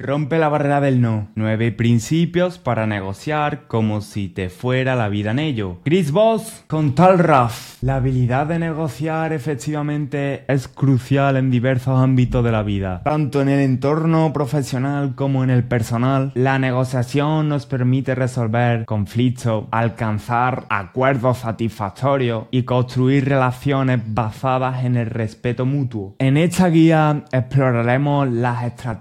Rompe la barrera del no. Nueve principios para negociar como si te fuera la vida en ello. Chris Voss con Tal Raf. La habilidad de negociar efectivamente es crucial en diversos ámbitos de la vida. Tanto en el entorno profesional como en el personal, la negociación nos permite resolver conflictos, alcanzar acuerdos satisfactorios y construir relaciones basadas en el respeto mutuo. En esta guía exploraremos las estrategias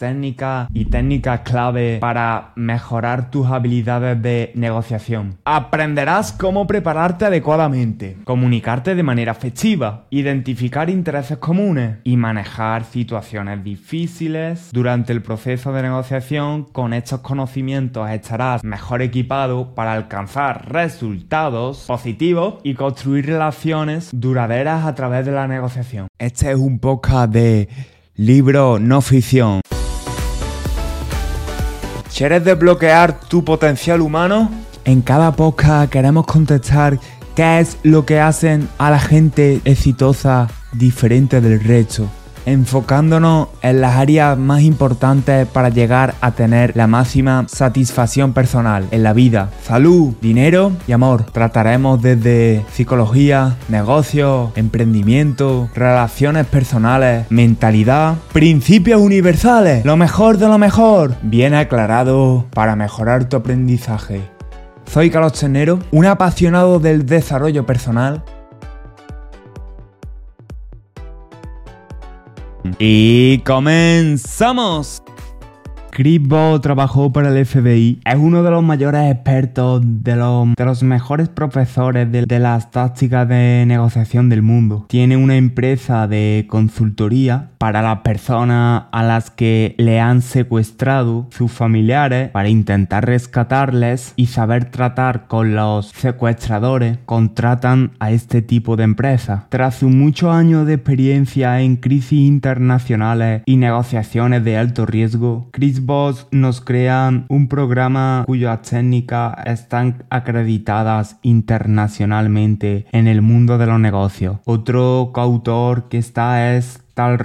y técnicas clave para mejorar tus habilidades de negociación. Aprenderás cómo prepararte adecuadamente, comunicarte de manera efectiva, identificar intereses comunes y manejar situaciones difíciles. Durante el proceso de negociación, con estos conocimientos estarás mejor equipado para alcanzar resultados positivos y construir relaciones duraderas a través de la negociación. Este es un podcast de libro no ficción. ¿Quieres desbloquear tu potencial humano? En cada podcast queremos contestar qué es lo que hacen a la gente exitosa diferente del resto enfocándonos en las áreas más importantes para llegar a tener la máxima satisfacción personal en la vida. Salud, dinero y amor. Trataremos desde psicología, negocios, emprendimiento, relaciones personales, mentalidad, principios universales, lo mejor de lo mejor, bien aclarado para mejorar tu aprendizaje. Soy Carlos Chenero, un apasionado del desarrollo personal Y comenzamos. Chris trabajó para el FBI. Es uno de los mayores expertos, de los, de los mejores profesores de, de, las tácticas de negociación del mundo. Tiene una empresa de consultoría para las personas a las que le han secuestrado sus familiares para intentar rescatarles y saber tratar con los secuestradores. Contratan a este tipo de empresa. Tras sus muchos años de experiencia en crisis internacionales y negociaciones de alto riesgo, Chris nos crean un programa cuyas técnicas están acreditadas internacionalmente en el mundo de los negocios. Otro coautor que está es Tal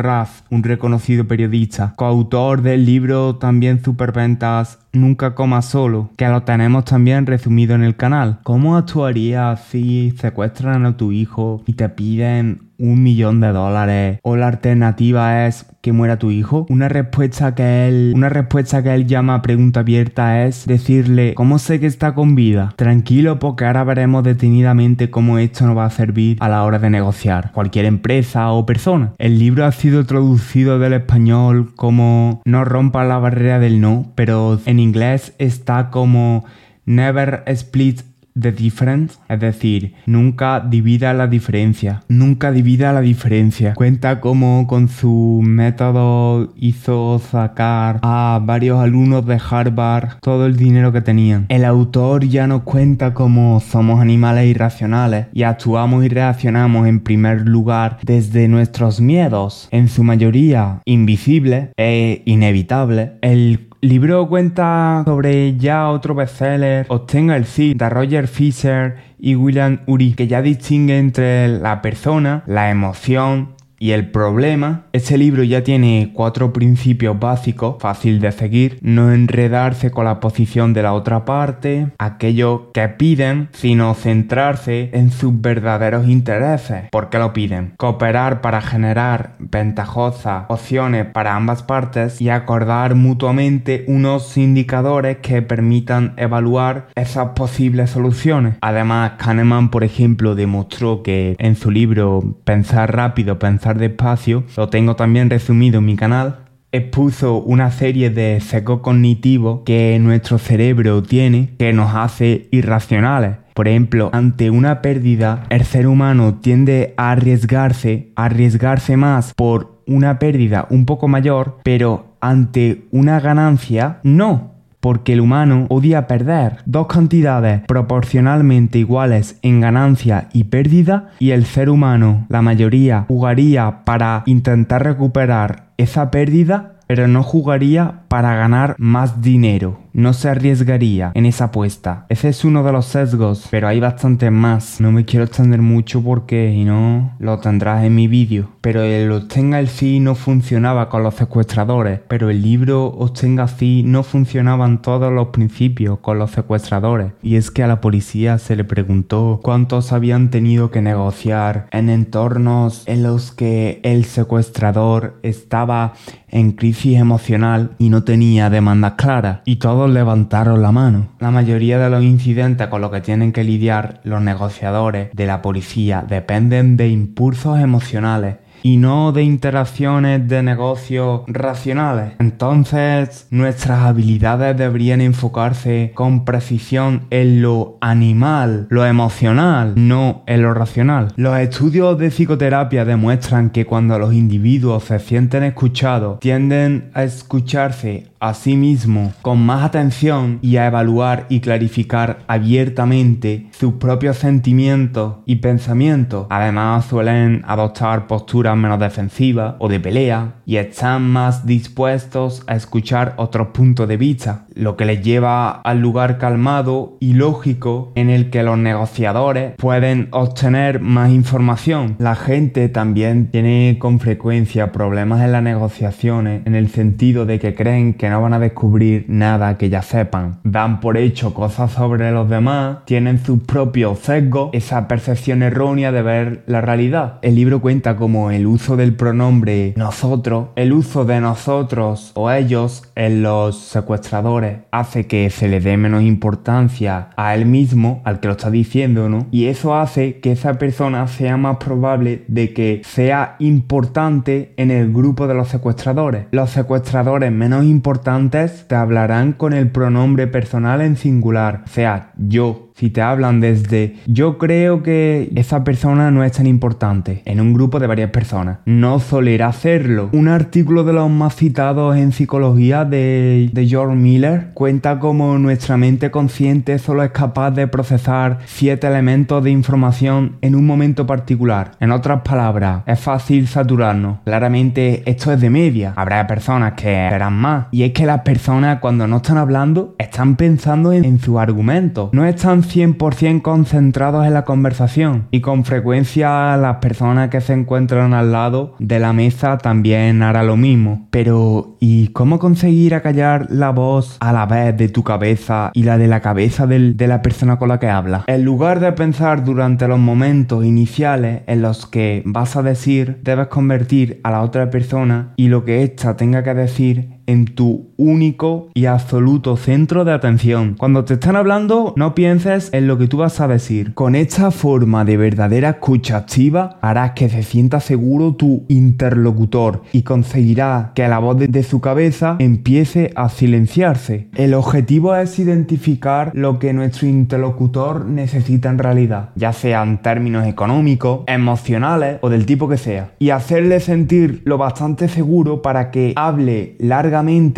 un reconocido periodista, coautor del libro también Superventas Nunca comas solo, que lo tenemos también resumido en el canal. ¿Cómo actuarías si secuestran a tu hijo y te piden un millón de dólares o la alternativa es que muera tu hijo? Una respuesta que él, una respuesta que él llama pregunta abierta es decirle ¿cómo sé que está con vida? Tranquilo porque ahora veremos detenidamente cómo esto nos va a servir a la hora de negociar cualquier empresa o persona. El libro ha sido traducido del español como no rompa la barrera del no, pero en inglés está como never split The Difference, es decir, nunca divida la diferencia, nunca divida la diferencia. Cuenta cómo con su método hizo sacar a varios alumnos de Harvard todo el dinero que tenían. El autor ya nos cuenta cómo somos animales irracionales y actuamos y reaccionamos en primer lugar desde nuestros miedos, en su mayoría invisibles e inevitables. El libro cuenta sobre ya otro bestseller, Obtenga el sí, de Roger Fisher y William Uri, que ya distingue entre la persona, la emoción y el problema, este libro ya tiene cuatro principios básicos, fácil de seguir, no enredarse con la posición de la otra parte, aquello que piden, sino centrarse en sus verdaderos intereses. ¿Por qué lo piden? Cooperar para generar ventajosas opciones para ambas partes y acordar mutuamente unos indicadores que permitan evaluar esas posibles soluciones. Además, Kahneman, por ejemplo, demostró que en su libro Pensar rápido, pensar despacio, lo tengo también resumido en mi canal, expuso una serie de secos cognitivos que nuestro cerebro tiene que nos hace irracionales. Por ejemplo, ante una pérdida, el ser humano tiende a arriesgarse, a arriesgarse más por una pérdida un poco mayor, pero ante una ganancia, no porque el humano odia perder dos cantidades proporcionalmente iguales en ganancia y pérdida y el ser humano, la mayoría, jugaría para intentar recuperar esa pérdida pero no jugaría para ganar más dinero. No se arriesgaría en esa apuesta. Ese es uno de los sesgos, pero hay bastante más. No me quiero extender mucho porque si no lo tendrás en mi vídeo. Pero el obtenga el sí no funcionaba con los secuestradores, pero el libro obtenga sí no funcionaban todos los principios con los secuestradores. Y es que a la policía se le preguntó cuántos habían tenido que negociar en entornos en los que el secuestrador estaba en crisis emocional y no tenía demandas claras, y todos levantaron la mano. La mayoría de los incidentes con los que tienen que lidiar los negociadores de la policía dependen de impulsos emocionales y no de interacciones de negocios racionales. Entonces, nuestras habilidades deberían enfocarse con precisión en lo animal, lo emocional, no en lo racional. Los estudios de psicoterapia demuestran que cuando los individuos se sienten escuchados, tienden a escucharse a sí mismo con más atención y a evaluar y clarificar abiertamente sus propios sentimientos y pensamientos. Además suelen adoptar posturas menos defensivas o de pelea y están más dispuestos a escuchar otros puntos de vista, lo que les lleva al lugar calmado y lógico en el que los negociadores pueden obtener más información. La gente también tiene con frecuencia problemas en las negociaciones en el sentido de que creen que no van a descubrir nada que ya sepan. Dan por hecho cosas sobre los demás, tienen sus propios sesgos, esa percepción errónea de ver la realidad. El libro cuenta como el uso del pronombre nosotros, el uso de nosotros o ellos en los secuestradores hace que se le dé menos importancia a él mismo, al que lo está diciendo, ¿no? Y eso hace que esa persona sea más probable de que sea importante en el grupo de los secuestradores. Los secuestradores menos importantes te hablarán con el pronombre personal en singular, sea, yo, si te hablan desde yo creo que esa persona no es tan importante en un grupo de varias personas. No solera hacerlo. Un artículo de los más citados en psicología de, de George Miller cuenta cómo nuestra mente consciente solo es capaz de procesar siete elementos de información en un momento particular. En otras palabras, es fácil saturarnos. Claramente esto es de media. Habrá personas que serán más. Y es que las personas cuando no están hablando están pensando en, en sus argumentos. No están 100% concentrados en la conversación y con frecuencia las personas que se encuentran al lado de la mesa también hará lo mismo. Pero ¿y cómo conseguir acallar la voz a la vez de tu cabeza y la de la cabeza de la persona con la que hablas? En lugar de pensar durante los momentos iniciales en los que vas a decir, debes convertir a la otra persona y lo que ésta tenga que decir en tu único y absoluto centro de atención. Cuando te están hablando, no pienses en lo que tú vas a decir. Con esta forma de verdadera escucha activa, harás que se sienta seguro tu interlocutor y conseguirá que la voz de, su cabeza empiece a silenciarse. El objetivo es identificar lo que nuestro interlocutor necesita en realidad, ya sean términos económicos, emocionales o del tipo que sea, y hacerle sentir lo bastante seguro para que hable larga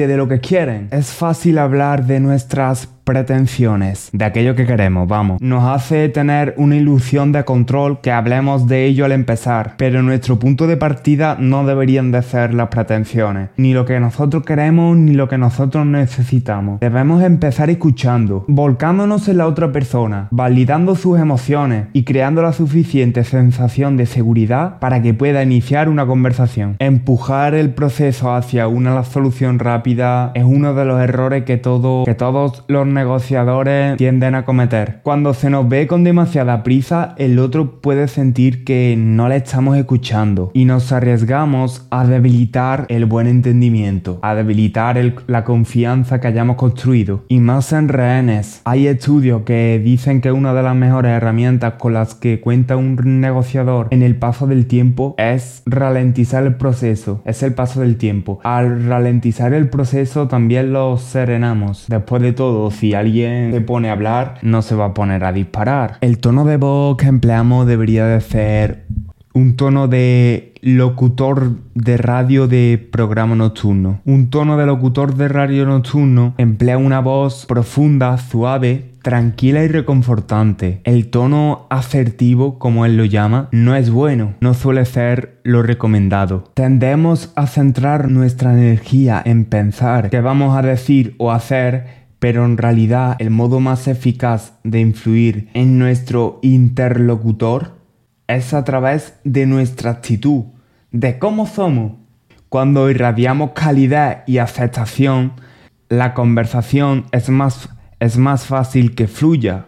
de lo que quieren. Es fácil hablar de nuestras pretensiones, de aquello que queremos, vamos. Nos hace tener una ilusión de control que hablemos de ello al empezar, pero nuestro punto de partida no deberían de ser las pretensiones, ni lo que nosotros queremos ni lo que nosotros necesitamos. Debemos empezar escuchando, volcándonos en la otra persona, validando sus emociones y creando la suficiente sensación de seguridad para que pueda iniciar una conversación. Empujar el proceso hacia una solución rápida es uno de los errores que, todo, que todos los negociadores tienden a cometer. Cuando se nos ve con demasiada prisa, el otro puede sentir que no le estamos escuchando y nos arriesgamos a debilitar el buen entendimiento, a debilitar la confianza que hayamos construido. Y más en rehenes, hay estudios que dicen que una de las mejores herramientas con las que cuenta un negociador en el paso del tiempo es ralentizar el proceso, es el paso del tiempo. Al ralentizar el proceso también lo serenamos. Después de todo, si si alguien se pone a hablar, no se va a poner a disparar. El tono de voz que empleamos debería de ser un tono de locutor de radio de programa nocturno. Un tono de locutor de radio nocturno emplea una voz profunda, suave, tranquila y reconfortante. El tono asertivo, como él lo llama, no es bueno, no suele ser lo recomendado. Tendemos a centrar nuestra energía en pensar qué vamos a decir o hacer pero en realidad el modo más eficaz de influir en nuestro interlocutor es a través de nuestra actitud, de cómo somos. Cuando irradiamos calidad y aceptación, la conversación es más, es más fácil que fluya.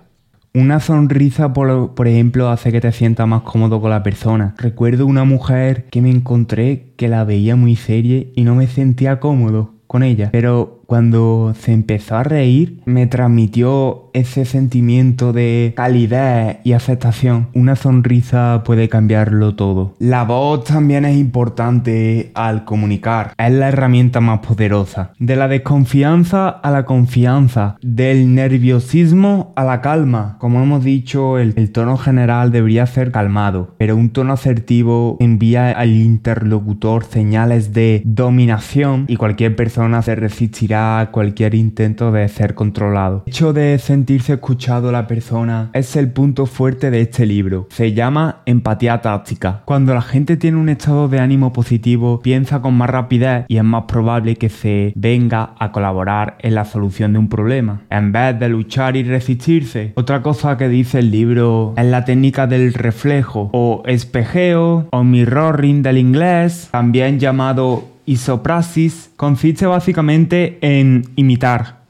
Una sonrisa, por, ejemplo, hace que te sientas más cómodo con la persona. Recuerdo una mujer que me encontré que la veía muy seria y no me sentía cómodo con ella. Pero cuando se empezó a reír, me transmitió ese sentimiento de calidad y aceptación. Una sonrisa puede cambiarlo todo. La voz también es importante al comunicar. Es la herramienta más poderosa. De la desconfianza a la confianza. Del nerviosismo a la calma. Como hemos dicho, el, el tono general debería ser calmado. Pero un tono asertivo envía al interlocutor señales de dominación y cualquier persona se resistirá cualquier intento de ser controlado. El hecho de sentirse escuchado la persona es el punto fuerte de este libro. Se llama empatía táctica. Cuando la gente tiene un estado de ánimo positivo, piensa con más rapidez y es más probable que se venga a colaborar en la solución de un problema, en vez de luchar y resistirse. Otra cosa que dice el libro es la técnica del reflejo o espejeo o mirroring del inglés, también llamado Isopraxis consiste básicamente en imitar.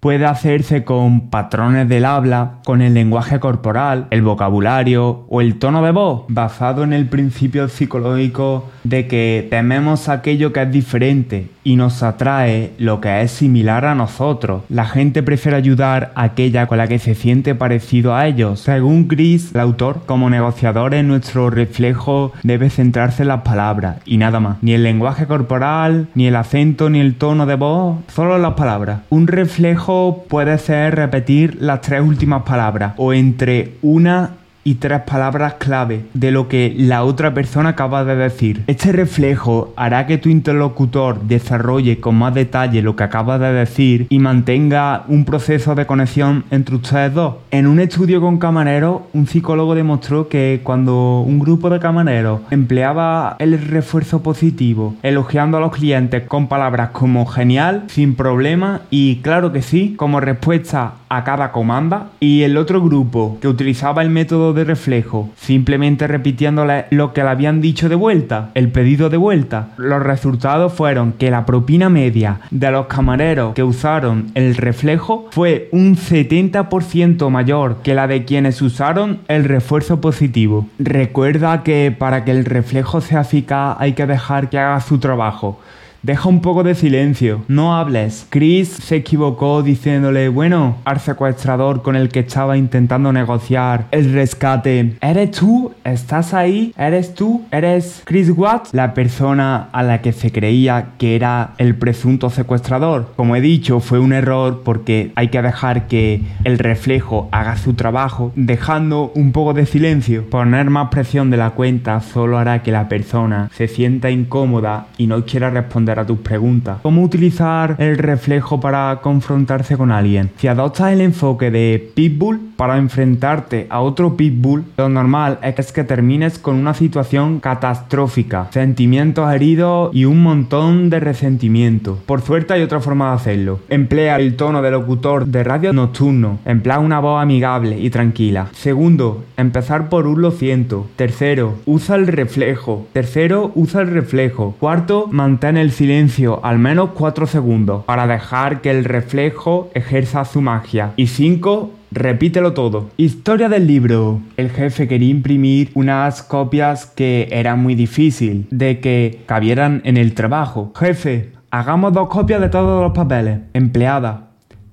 Puede hacerse con patrones del habla, con el lenguaje corporal, el vocabulario o el tono de voz, basado en el principio psicológico de que tememos aquello que es diferente y nos atrae lo que es similar a nosotros. La gente prefiere ayudar a aquella con la que se siente parecido a ellos. Según Chris, el autor, como negociadores nuestro reflejo debe centrarse en las palabras y nada más. Ni el lenguaje corporal, ni el acento, ni el tono de voz, solo las palabras. Un reflejo puede ser repetir las tres últimas palabras o entre una y tres palabras clave de lo que la otra persona acaba de decir. Este reflejo hará que tu interlocutor desarrolle con más detalle lo que acaba de decir y mantenga un proceso de conexión entre ustedes dos. En un estudio con camareros, un psicólogo demostró que cuando un grupo de camareros empleaba el refuerzo positivo, elogiando a los clientes con palabras como genial, sin problema y claro que sí, como respuesta a cada comanda, y el otro grupo que utilizaba el método de reflejo, simplemente repitiéndole lo que le habían dicho de vuelta, el pedido de vuelta. Los resultados fueron que la propina media de los camareros que usaron el reflejo fue un 70% mayor que la de quienes usaron el refuerzo positivo. Recuerda que para que el reflejo sea eficaz hay que dejar que haga su trabajo. Deja un poco de silencio, no hables. Chris se equivocó diciéndole, bueno, al secuestrador con el que estaba intentando negociar el rescate, ¿eres tú? ¿Estás ahí? ¿Eres tú? ¿Eres Chris Watts? La persona a la que se creía que era el presunto secuestrador. Como he dicho, fue un error porque hay que dejar que el reflejo haga su trabajo, dejando un poco de silencio. Poner más presión de la cuenta solo hará que la persona se sienta incómoda y no quiera responder tus preguntas. ¿Cómo utilizar el reflejo para confrontarse con alguien? Si adoptas el enfoque de Pitbull para enfrentarte a otro Pitbull, lo normal es que termines con una situación catastrófica, sentimientos heridos y un montón de resentimiento. Por suerte hay otra forma de hacerlo. Emplea el tono de locutor de radio nocturno. Emplea una voz amigable y tranquila. Segundo, empezar por un lo siento. Tercero, usa el reflejo. Tercero, usa el reflejo. Cuarto, mantén el silencio al menos 4 segundos para dejar que el reflejo ejerza su magia. Y 5. Repítelo todo. Historia del libro. El jefe quería imprimir unas copias que era muy difícil de que cabieran en el trabajo. Jefe, hagamos dos copias de todos los papeles. Empleada,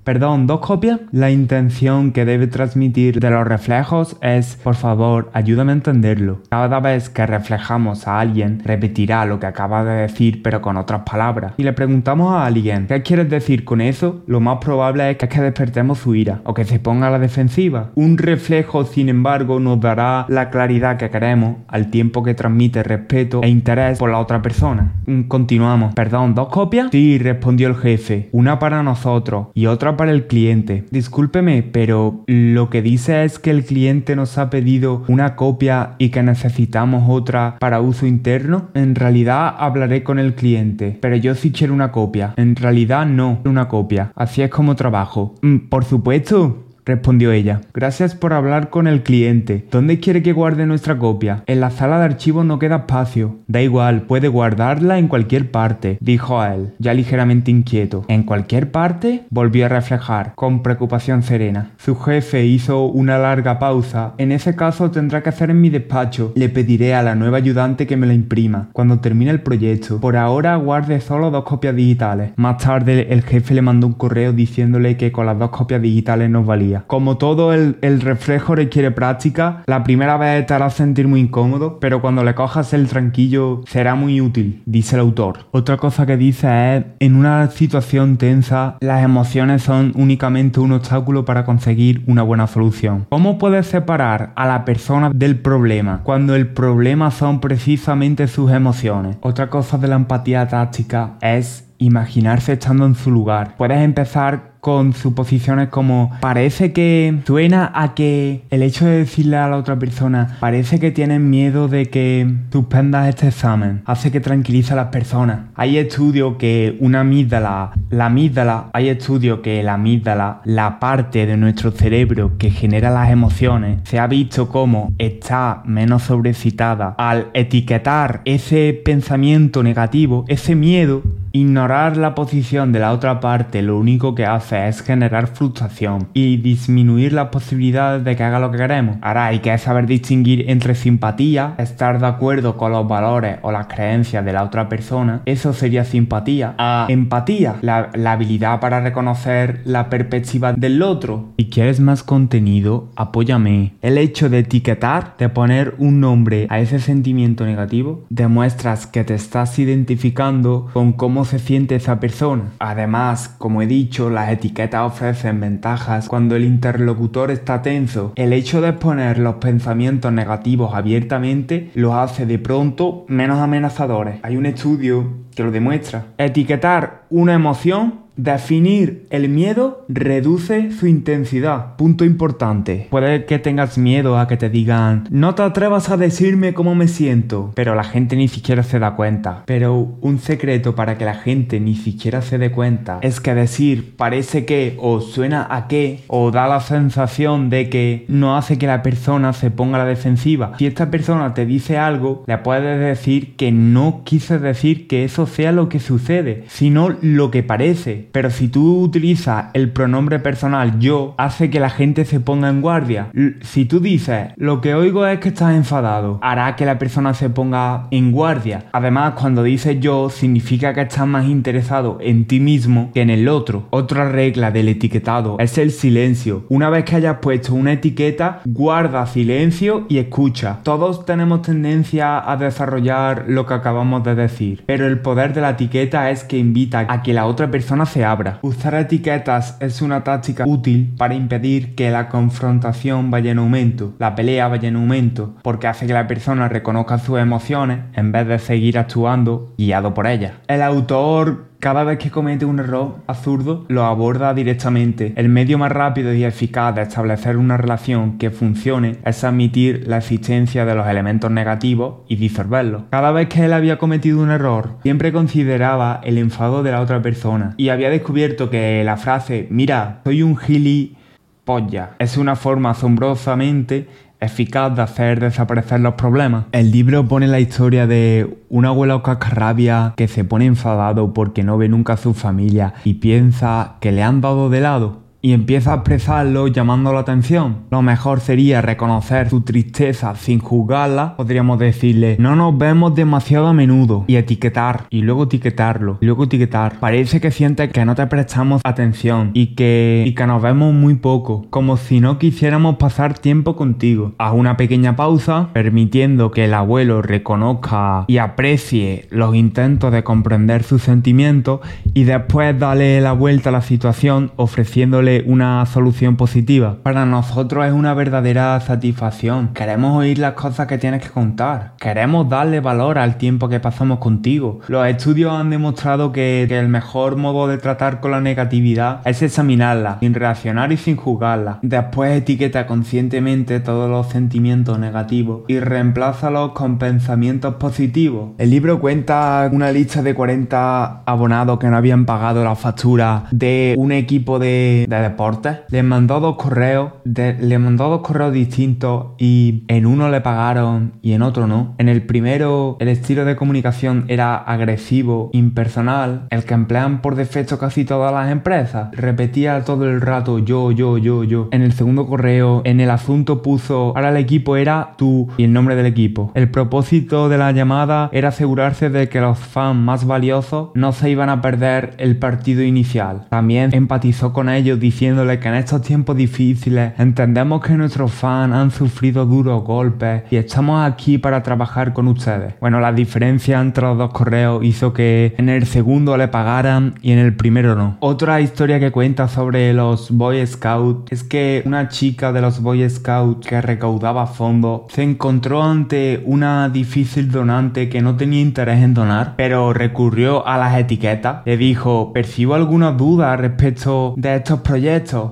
Perdón, ¿dos copias? La intención que debe transmitir de los reflejos es, por favor, ayúdame a entenderlo. Cada vez que reflejamos a alguien, repetirá lo que acaba de decir pero con otras palabras. Si le preguntamos a alguien, ¿qué quieres decir con eso? Lo más probable es que despertemos su ira o que se ponga a la defensiva. Un reflejo, sin embargo, nos dará la claridad que queremos al tiempo que transmite respeto e interés por la otra persona. Mm, continuamos. Perdón, ¿dos copias? Sí, respondió el jefe. Una para nosotros y otra para el cliente. Discúlpeme, pero lo que dice es que el cliente nos ha pedido una copia y que necesitamos otra para uso interno. En realidad hablaré con el cliente, pero yo sí quiero una copia. En realidad no, una copia. Así es como trabajo. Mm, por supuesto respondió ella. Gracias por hablar con el cliente. ¿Dónde quiere que guarde nuestra copia? En la sala de archivos no queda espacio. Da igual, puede guardarla en cualquier parte, dijo a él, ya ligeramente inquieto. ¿En cualquier parte? volvió a reflejar, con preocupación serena. Su jefe hizo una larga pausa. En ese caso tendrá que hacer en mi despacho. Le pediré a la nueva ayudante que me la imprima, cuando termine el proyecto. Por ahora guarde solo dos copias digitales. Más tarde el jefe le mandó un correo diciéndole que con las dos copias digitales nos valía como todo el, reflejo requiere práctica, la primera vez te hará sentir muy incómodo, pero cuando le cojas el tranquillo será muy útil, dice el autor. Otra cosa que dice es, en una situación tensa, las emociones son únicamente un obstáculo para conseguir una buena solución. ¿Cómo puedes separar a la persona del problema cuando el problema son precisamente sus emociones? Otra cosa de la empatía táctica es imaginarse estando en su lugar. Puedes empezar con suposiciones como parece que suena a que el hecho de decirle a la otra persona parece que tienes miedo de que suspendas este examen hace que tranquilice a las personas. Hay estudios que una amígdala, la amígdala, hay estudios que la amígdala, la parte de nuestro cerebro que genera las emociones, se ha visto como está menos sobrecitada al etiquetar ese pensamiento negativo, ese miedo Ignorar la posición de la otra parte lo único que hace es generar frustración y disminuir las posibilidades de que haga lo que queremos. Ahora hay que saber distinguir entre simpatía, estar de acuerdo con los valores o las creencias de la otra persona, eso sería simpatía, a empatía, la, la habilidad para reconocer la perspectiva del otro. Si quieres más contenido, apóyame. El hecho de etiquetar, de poner un nombre a ese sentimiento negativo, demuestras que te estás identificando con cómo se siente esa persona. Además, como he dicho, las etiquetas ofrecen ventajas cuando el interlocutor está tenso. El hecho de exponer los pensamientos negativos abiertamente los hace de pronto menos amenazadores. Hay un estudio que lo demuestra. Etiquetar una emoción Definir el miedo reduce su intensidad. Punto importante. Puede que tengas miedo a que te digan, no te atrevas a decirme cómo me siento, pero la gente ni siquiera se da cuenta. Pero un secreto para que la gente ni siquiera se dé cuenta es que decir parece que o suena a que o da la sensación de que no hace que la persona se ponga a la defensiva. Si esta persona te dice algo, le puedes decir que no quise decir que eso sea lo que sucede, sino lo que parece pero si tú utilizas el pronombre personal yo, hace que la gente se ponga en guardia. si tú dices, lo que oigo es que estás enfadado, hará que la persona se ponga en guardia. Además, cuando dices yo, significa que estás más interesado en ti mismo que en el otro. Otra regla del etiquetado es el silencio. Una vez que hayas puesto una etiqueta, guarda silencio y escucha. Todos tenemos tendencia a desarrollar lo que acabamos de decir, pero el poder de la etiqueta es que invita a que la otra persona abra. Usar etiquetas es una táctica útil para impedir que la confrontación vaya en aumento, la pelea vaya en aumento, porque hace que la persona reconozca sus emociones en vez de seguir actuando guiado por ellas. El autor cada vez que comete un error absurdo, lo aborda directamente. El medio más rápido y eficaz de establecer una relación que funcione es admitir la existencia de los elementos negativos y disolverlos. Cada vez que él había cometido un error, siempre consideraba el enfado de la otra persona y había descubierto que la frase, mira, soy un gilipollas, es una forma asombrosamente eficaz de hacer desaparecer los problemas. El libro pone la historia de un abuelo cascarrabia que se pone enfadado porque no ve nunca a su familia y piensa que le han dado de lado y empieza a expresarlo llamando la atención. Lo mejor sería reconocer su tristeza sin juzgarla. Podríamos decirle, no nos vemos demasiado a menudo y etiquetar y luego etiquetarlo y luego etiquetar. Parece que siente que no te prestamos atención y que, y que nos vemos muy poco, como si no quisiéramos pasar tiempo contigo. Haz una pequeña pausa, permitiendo que el abuelo reconozca y aprecie los intentos de comprender sus sentimientos y después dale la vuelta a la situación ofreciéndole una solución positiva. Para nosotros es una verdadera satisfacción. Queremos oír las cosas que tienes que contar. Queremos darle valor al tiempo que pasamos contigo. Los estudios han demostrado que, el mejor modo de tratar con la negatividad es examinarla, sin reaccionar y sin juzgarla. Después etiqueta conscientemente todos los sentimientos negativos y reemplázalos con pensamientos positivos. El libro cuenta una lista de 40 abonados que no habían pagado la factura de un equipo de, deportes. Les mandó dos correos, le mandó dos correos distintos y en uno le pagaron y en otro no. En el primero el estilo de comunicación era agresivo, impersonal, el que emplean por defecto casi todas las empresas. Repetía todo el rato yo, yo, yo, yo. En el segundo correo, en el asunto puso, ahora el equipo era tú y el nombre del equipo. El propósito de la llamada era asegurarse de que los fans más valiosos no se iban a perder el partido inicial. También empatizó con ellos diciéndole que en estos tiempos difíciles entendemos que nuestros fans han sufrido duros golpes y estamos aquí para trabajar con ustedes. Bueno, la diferencia entre los dos correos hizo que en el segundo le pagaran y en el primero no. Otra historia que cuenta sobre los Boy Scouts es que una chica de los Boy Scouts que recaudaba fondos se encontró ante una difícil donante que no tenía interés en donar, pero recurrió a las etiquetas. Le dijo, percibo alguna duda respecto de estos proyectos.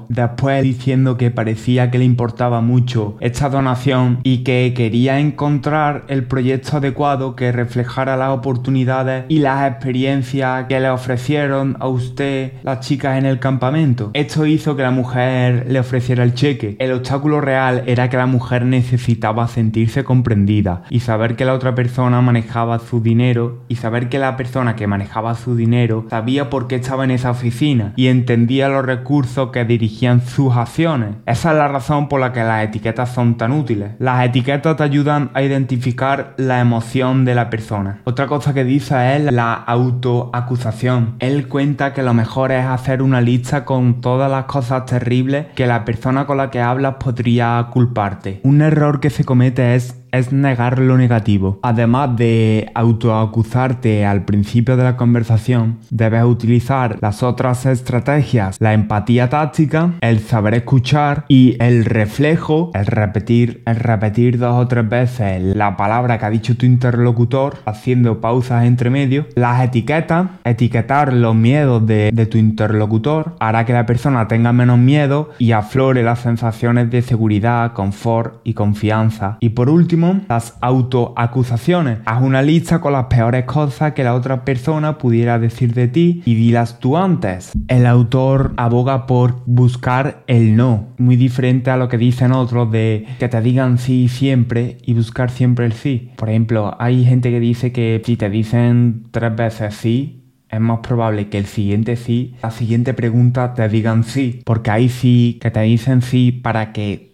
Después diciendo que parecía que le importaba mucho esta donación y que quería encontrar el proyecto adecuado que reflejara las oportunidades y las experiencias que le ofrecieron a usted las chicas en el campamento. Esto hizo que la mujer le ofreciera el cheque. El obstáculo real era que la mujer necesitaba sentirse comprendida y saber que la otra persona manejaba su dinero y saber que la persona que manejaba su dinero sabía por qué estaba en esa oficina y entendía los recursos que dirigían sus acciones. Esa es la razón por la que las etiquetas son tan útiles. Las etiquetas te ayudan a identificar la emoción de la persona. Otra cosa que dice es la autoacusación. Él cuenta que lo mejor es hacer una lista con todas las cosas terribles que la persona con la que hablas podría culparte. Un error que se comete es es negar lo negativo. Además de autoacusarte al principio de la conversación, debes utilizar las otras estrategias, la empatía táctica, el saber escuchar y el reflejo, el repetir, el repetir dos o tres veces la palabra que ha dicho tu interlocutor, haciendo pausas entre medio, las etiquetas, etiquetar los miedos de, de tu interlocutor, hará que la persona tenga menos miedo y aflore las sensaciones de seguridad, confort y confianza. Y por último, las autoacusaciones. Haz una lista con las peores cosas que la otra persona pudiera decir de ti y dilas tú antes. El autor aboga por buscar el no, muy diferente a lo que dicen otros de que te digan sí siempre y buscar siempre el sí. Por ejemplo, hay gente que dice que si te dicen tres veces sí, es más probable que el siguiente sí, la siguiente pregunta te digan sí, porque hay sí que te dicen sí para que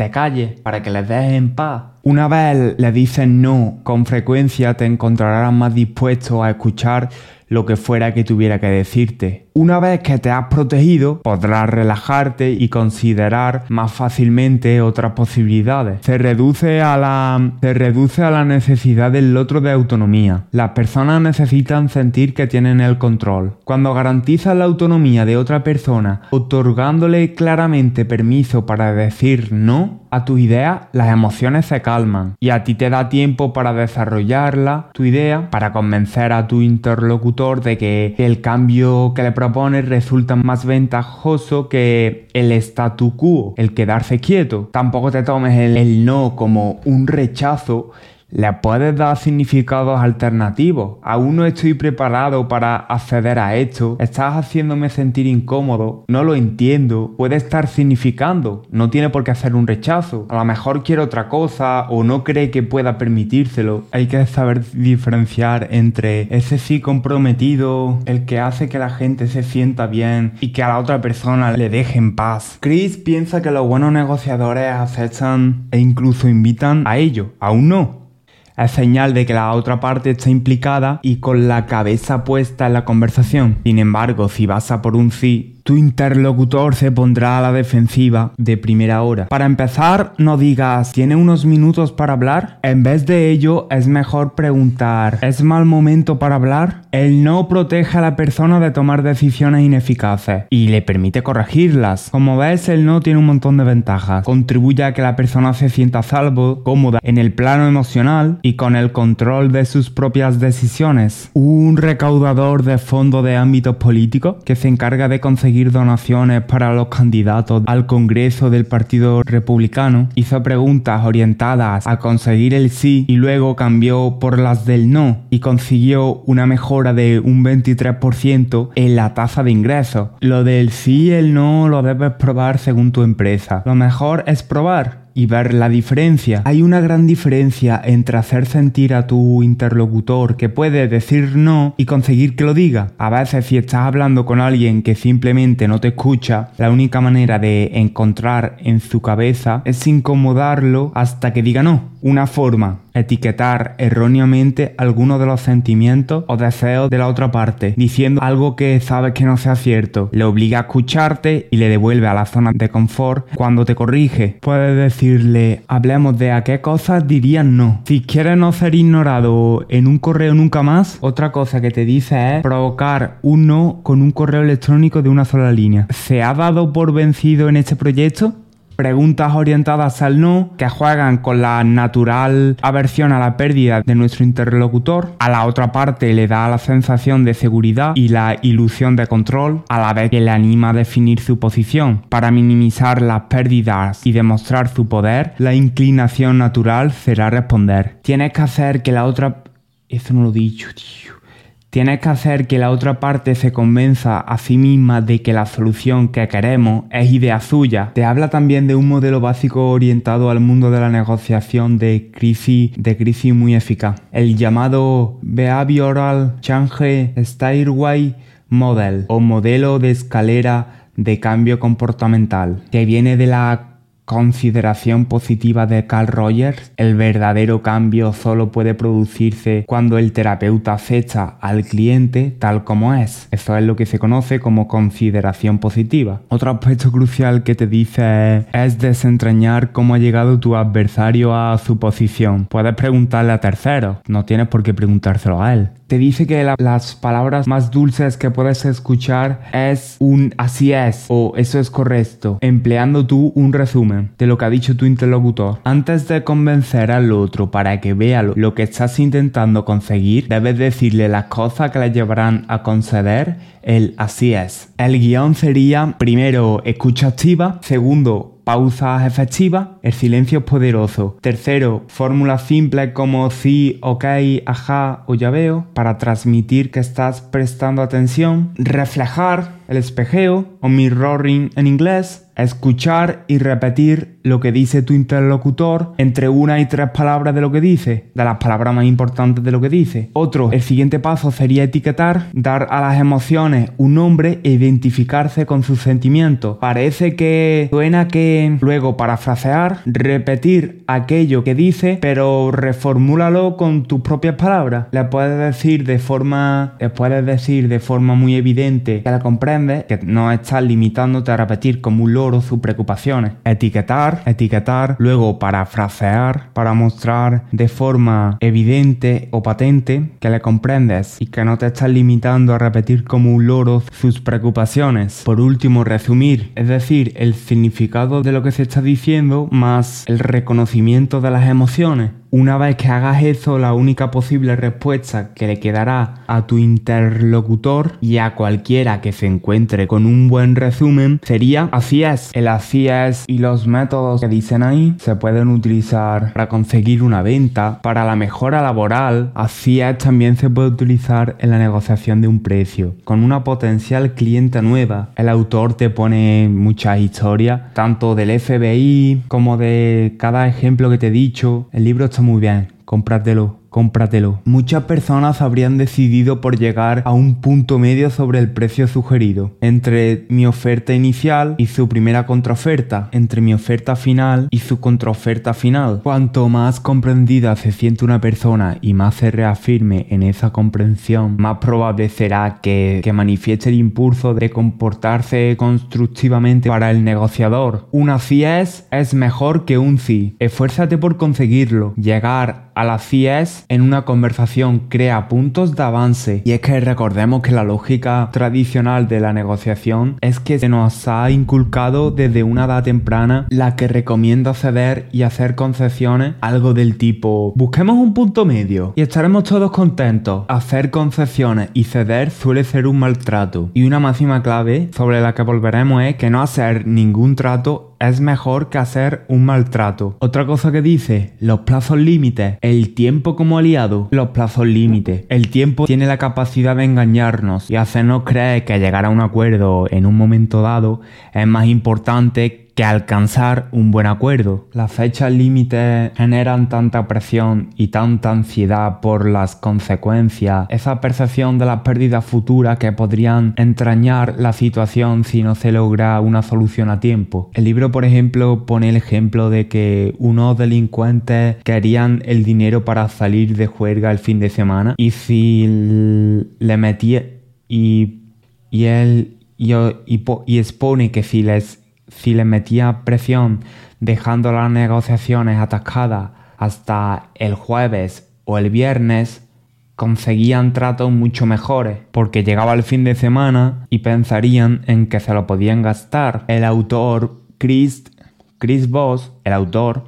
te calles, para que les dejes en paz. Una vez le dices no, con frecuencia te encontrarás más dispuesto a escuchar lo que fuera que tuviera que decirte. Una vez que te has protegido, podrás relajarte y considerar más fácilmente otras posibilidades. Se reduce a la, se reduce a la necesidad del otro de autonomía. Las personas necesitan sentir que tienen el control. Cuando garantizas la autonomía de otra persona, otorgándole claramente permiso para decir no a tu idea, las emociones se calman y a ti te da tiempo para desarrollarla, tu idea, para convencer a tu interlocutor de que el cambio que le resulta más ventajoso que el statu quo, el quedarse quieto. Tampoco te tomes el no como un rechazo le puedes dar significados alternativos. Aún no estoy preparado para acceder a esto. Estás haciéndome sentir incómodo. No lo entiendo. Puede estar significando. No tiene por qué hacer un rechazo. A lo mejor quiere otra cosa o no cree que pueda permitírselo. Hay que saber diferenciar entre ese sí comprometido, el que hace que la gente se sienta bien y que a la otra persona le deje en paz. Chris piensa que los buenos negociadores aceptan e incluso invitan a ello. Aún no es señal de que la otra parte está implicada y con la cabeza puesta en la conversación. Sin embargo, si vas a por un sí, tu interlocutor se pondrá a la defensiva de primera hora. Para empezar, no digas, ¿tiene unos minutos para hablar? En vez de ello, es mejor preguntar, ¿es mal momento para hablar? El no protege a la persona de tomar decisiones ineficaces y le permite corregirlas. Como ves, el no tiene un montón de ventajas. Contribuye a que la persona se sienta salvo, cómoda en el plano emocional y con el control de sus propias decisiones. Un recaudador de fondo de ámbitos políticos que se encarga de conseguir donaciones para los candidatos al Congreso del Partido Republicano hizo preguntas orientadas a conseguir el sí y luego cambió por las del no y consiguió una mejora de un 23% en la tasa de ingresos. Lo del sí y el no lo debes probar según tu empresa. Lo mejor es probar y ver la diferencia. Hay una gran diferencia entre hacer sentir a tu interlocutor que puede decir no y conseguir que lo diga. A veces si estás hablando con alguien que simplemente no te escucha, la única manera de encontrar en su cabeza es incomodarlo hasta que diga no. Una forma, etiquetar erróneamente algunos de los sentimientos o deseos de la otra parte, diciendo algo que sabes que no sea cierto. Le obliga a escucharte y le devuelve a la zona de confort cuando te corrige. Puedes decirle, hablemos de a qué cosas dirían no. Si quieres no ser ignorado en un correo nunca más, otra cosa que te dice es provocar un no con un correo electrónico de una sola línea. ¿Se ha dado por vencido en este proyecto? Preguntas orientadas al no que juegan con la natural aversión a la pérdida de nuestro interlocutor, a la otra parte le da la sensación de seguridad y la ilusión de control, a la vez que le anima a definir su posición. Para minimizar las pérdidas y demostrar su poder, la inclinación natural será responder. Tienes que hacer que la otra... Eso no lo he dicho, tío. Tienes que hacer que la otra parte se convenza a sí misma de que la solución que queremos es idea suya. Te habla también de un modelo básico orientado al mundo de la negociación de crisis, de crisis muy eficaz. El llamado Behavioral Change Stairway Model o modelo de escalera de cambio comportamental, que viene de la consideración positiva de Carl Rogers, el verdadero cambio solo puede producirse cuando el terapeuta acepta al cliente tal como es. Eso es lo que se conoce como consideración positiva. Otro aspecto crucial que te dice es desentrañar cómo ha llegado tu adversario a su posición. Puedes preguntarle a terceros, no tienes por qué preguntárselo a él te dice que las palabras más dulces que puedes escuchar es un así es o eso es correcto, empleando tú un resumen de lo que ha dicho tu interlocutor. Antes de convencer al otro para que vea lo, que estás intentando conseguir, debes decirle las cosas que le llevarán a conceder el así es. El guion sería primero escucha activa, segundo pausas efectivas, el silencio poderoso. Tercero, fórmulas simples como sí, ok, ajá o ya veo, para transmitir que estás prestando atención. Reflejar el espejeo o mirroring en inglés escuchar y repetir lo que dice tu interlocutor entre una y tres palabras de lo que dice, de las palabras más importantes de lo que dice. Otro, el siguiente paso sería etiquetar, dar a las emociones un nombre e identificarse con sus sentimientos. Parece que suena que luego parafrasear, repetir aquello que dice, pero reformúlalo con tus propias palabras. Le puedes decir de forma, le puedes decir de forma muy evidente que la comprendes, que no estás limitándote a repetir como un loro sus preocupaciones. Etiquetar, etiquetar, luego parafrasear para mostrar de forma evidente o patente que le comprendes y que no te estás limitando a repetir como un loro sus preocupaciones. Por último, resumir, es decir, el significado de lo que se está diciendo más el reconocimiento de las emociones. Una vez que hagas eso, la única posible respuesta que le quedará a tu interlocutor y a cualquiera que se encuentre con un buen resumen sería así es. El así es y los métodos que dicen ahí se pueden utilizar para conseguir una venta, para la mejora laboral. Así es también se puede utilizar en la negociación de un precio. Con una potencial cliente nueva, el autor te pone muchas historias, tanto del FBI como de cada ejemplo que te he dicho. El libro está muy bien, cómpratelo. Cómpratelo. Muchas personas habrían decidido por llegar a un punto medio sobre el precio sugerido, entre mi oferta inicial y su primera contraoferta, entre mi oferta final y su contraoferta final. Cuanto más comprendida se siente una persona y más se reafirme en esa comprensión, más probable será que, que manifieste el impulso de comportarse constructivamente para el negociador. Una CIES es mejor que un sí. Esfuérzate por conseguirlo. Llegar a la En una conversación crea puntos de avance. Y es que recordemos que la lógica tradicional de la negociación es que se nos ha inculcado desde una edad temprana la que recomienda ceder y hacer concesiones, algo del tipo busquemos un punto medio y estaremos todos contentos. Hacer concesiones y ceder suele ser un maltrato. Y una máxima clave sobre la que volveremos es que no hacer ningún trato es mejor que hacer un maltrato. Otra cosa que dice, los plazos límites, el tiempo como aliado, los plazos límites. El tiempo tiene la capacidad de engañarnos y hacernos creer que llegar a un acuerdo en un momento dado es más importante alcanzar un buen acuerdo. Las fechas límites generan tanta presión y tanta ansiedad por las consecuencias, esa percepción de las pérdidas futuras que podrían entrañar la situación si no se logra una solución a tiempo. El libro, por ejemplo, pone el ejemplo de que unos delincuentes querían el dinero para salir de juerga el fin de semana y si le metía y, y él y, y expone que si les si le metía presión dejando las negociaciones atascadas hasta el jueves o el viernes, conseguían tratos mucho mejores, porque llegaba el fin de semana y pensarían en que se lo podían gastar. El autor Chris, Chris Voss, el autor,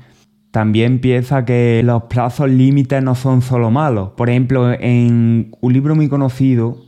también piensa que los plazos límites no son solo malos. Por ejemplo, en un libro muy conocido,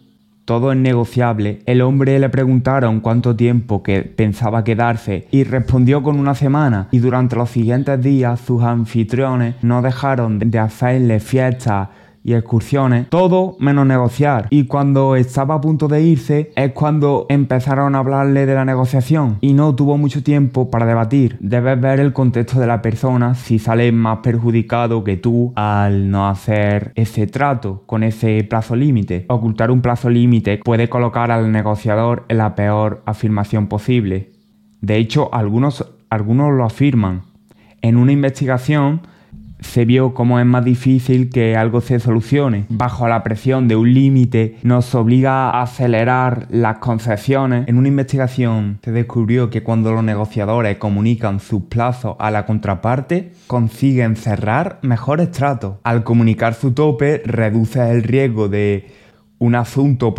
todo es negociable. El hombre le preguntaron cuánto tiempo que pensaba quedarse y respondió con una semana y durante los siguientes días sus anfitriones no dejaron de hacerle fiestas y excursiones, todo menos negociar. Y cuando estaba a punto de irse es cuando empezaron a hablarle de la negociación y no tuvo mucho tiempo para debatir. Debes ver el contexto de la persona si sale más perjudicado que tú al no hacer ese trato con ese plazo límite. Ocultar un plazo límite puede colocar al negociador en la peor afirmación posible. De hecho, algunos, algunos lo afirman. En una investigación, se vio cómo es más difícil que algo se solucione. Bajo la presión de un límite nos obliga a acelerar las concesiones. En una investigación se descubrió que cuando los negociadores comunican sus plazos a la contraparte, consiguen cerrar mejores tratos. Al comunicar su tope, reduce el riesgo de un asunto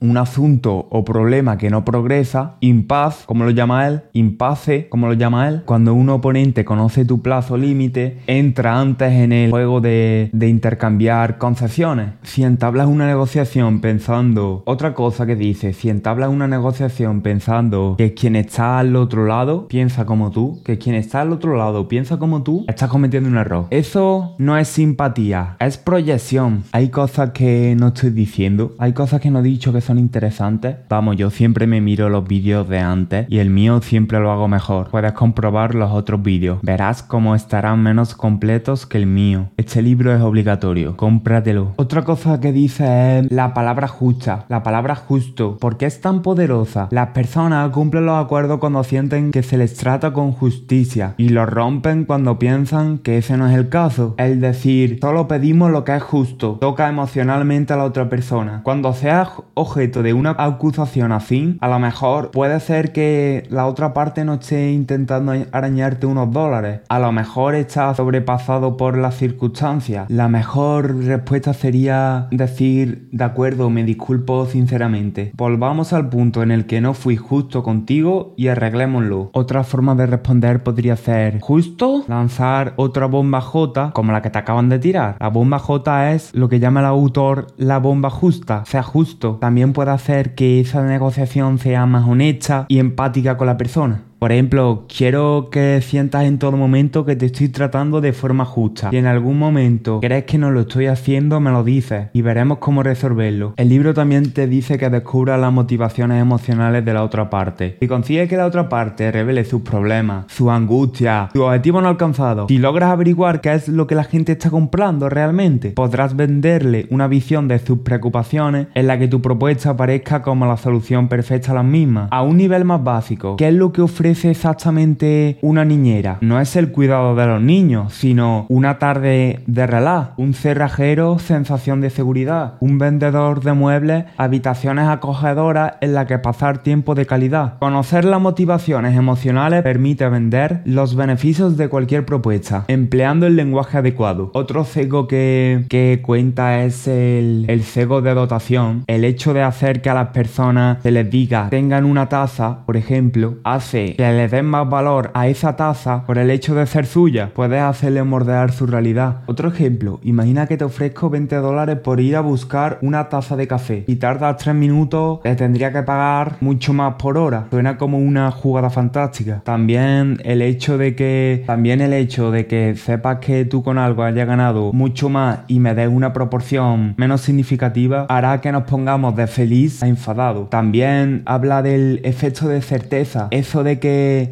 un asunto o problema que no progresa, impaz, como lo llama él, impasse, como lo llama él, cuando un oponente conoce tu plazo límite, entra antes en el juego de, de intercambiar concesiones. Si entablas una negociación pensando, otra cosa que dice, si entablas una negociación pensando que quien está al otro lado piensa como tú, que quien está al otro lado piensa como tú, estás cometiendo un error. Eso no es simpatía, es proyección. Hay cosas que no estoy diciendo, hay cosas que no he dicho son interesantes. Vamos, yo siempre me miro los vídeos de antes y el mío siempre lo hago mejor. Puedes comprobar los otros vídeos. Verás cómo estarán menos completos que el mío. Este libro es obligatorio. Cómpratelo. Otra cosa que dice es la palabra justa. La palabra justo. ¿Por qué es tan poderosa? Las personas cumplen los acuerdos cuando sienten que se les trata con justicia y los rompen cuando piensan que ese no es el caso. Es decir, solo pedimos lo que es justo. Toca emocionalmente a la otra persona. Cuando seas objeto de una acusación afín, a lo mejor puede ser que la otra parte no esté intentando arañarte unos dólares. A lo mejor está sobrepasado por las circunstancias. La mejor respuesta sería decir, de acuerdo, me disculpo sinceramente. Volvamos al punto en el que no fui justo contigo y arreglémoslo. Otra forma de responder podría ser, ¿justo? Lanzar otra bomba J como la que te acaban de tirar. La bomba J es lo que llama el autor la bomba justa, sea justo. También puede hacer que esa negociación sea más honesta y empática con la persona. Por ejemplo, quiero que sientas en todo momento que te estoy tratando de forma justa. Si en algún momento crees que no lo estoy haciendo, me lo dices y veremos cómo resolverlo. El libro también te dice que descubra las motivaciones emocionales de la otra parte. Si consigues que la otra parte revele sus problemas, su angustia, su objetivo no alcanzado, si logras averiguar qué es lo que la gente está comprando realmente, podrás venderle una visión de sus preocupaciones en la que tu propuesta aparezca como la solución perfecta a las mismas. A un nivel más básico, ¿qué es lo que ofrece exactamente una niñera? No es el cuidado de los niños, sino una tarde de relaj, un cerrajero, sensación de seguridad, un vendedor de muebles, habitaciones acogedoras en las que pasar tiempo de calidad. Conocer las motivaciones emocionales permite vender los beneficios de cualquier propuesta, empleando el lenguaje adecuado. Otro cego que, que cuenta es el, el cego de dotación. El hecho de hacer que a las personas se les diga tengan una taza, por ejemplo, hace que les den más valor a esa taza por el hecho de ser suya. Puedes hacerle mordear su realidad. Otro ejemplo, imagina que te ofrezco 20 dólares por ir a buscar una taza de café y tardas 3 minutos, te tendría que pagar mucho más por hora. Suena como una jugada fantástica. También el hecho de que también el hecho de que sepas que tú con algo hayas ganado mucho más y me des una proporción menos significativa hará que nos pongamos de feliz a enfadado. También habla del efecto de certeza, eso de que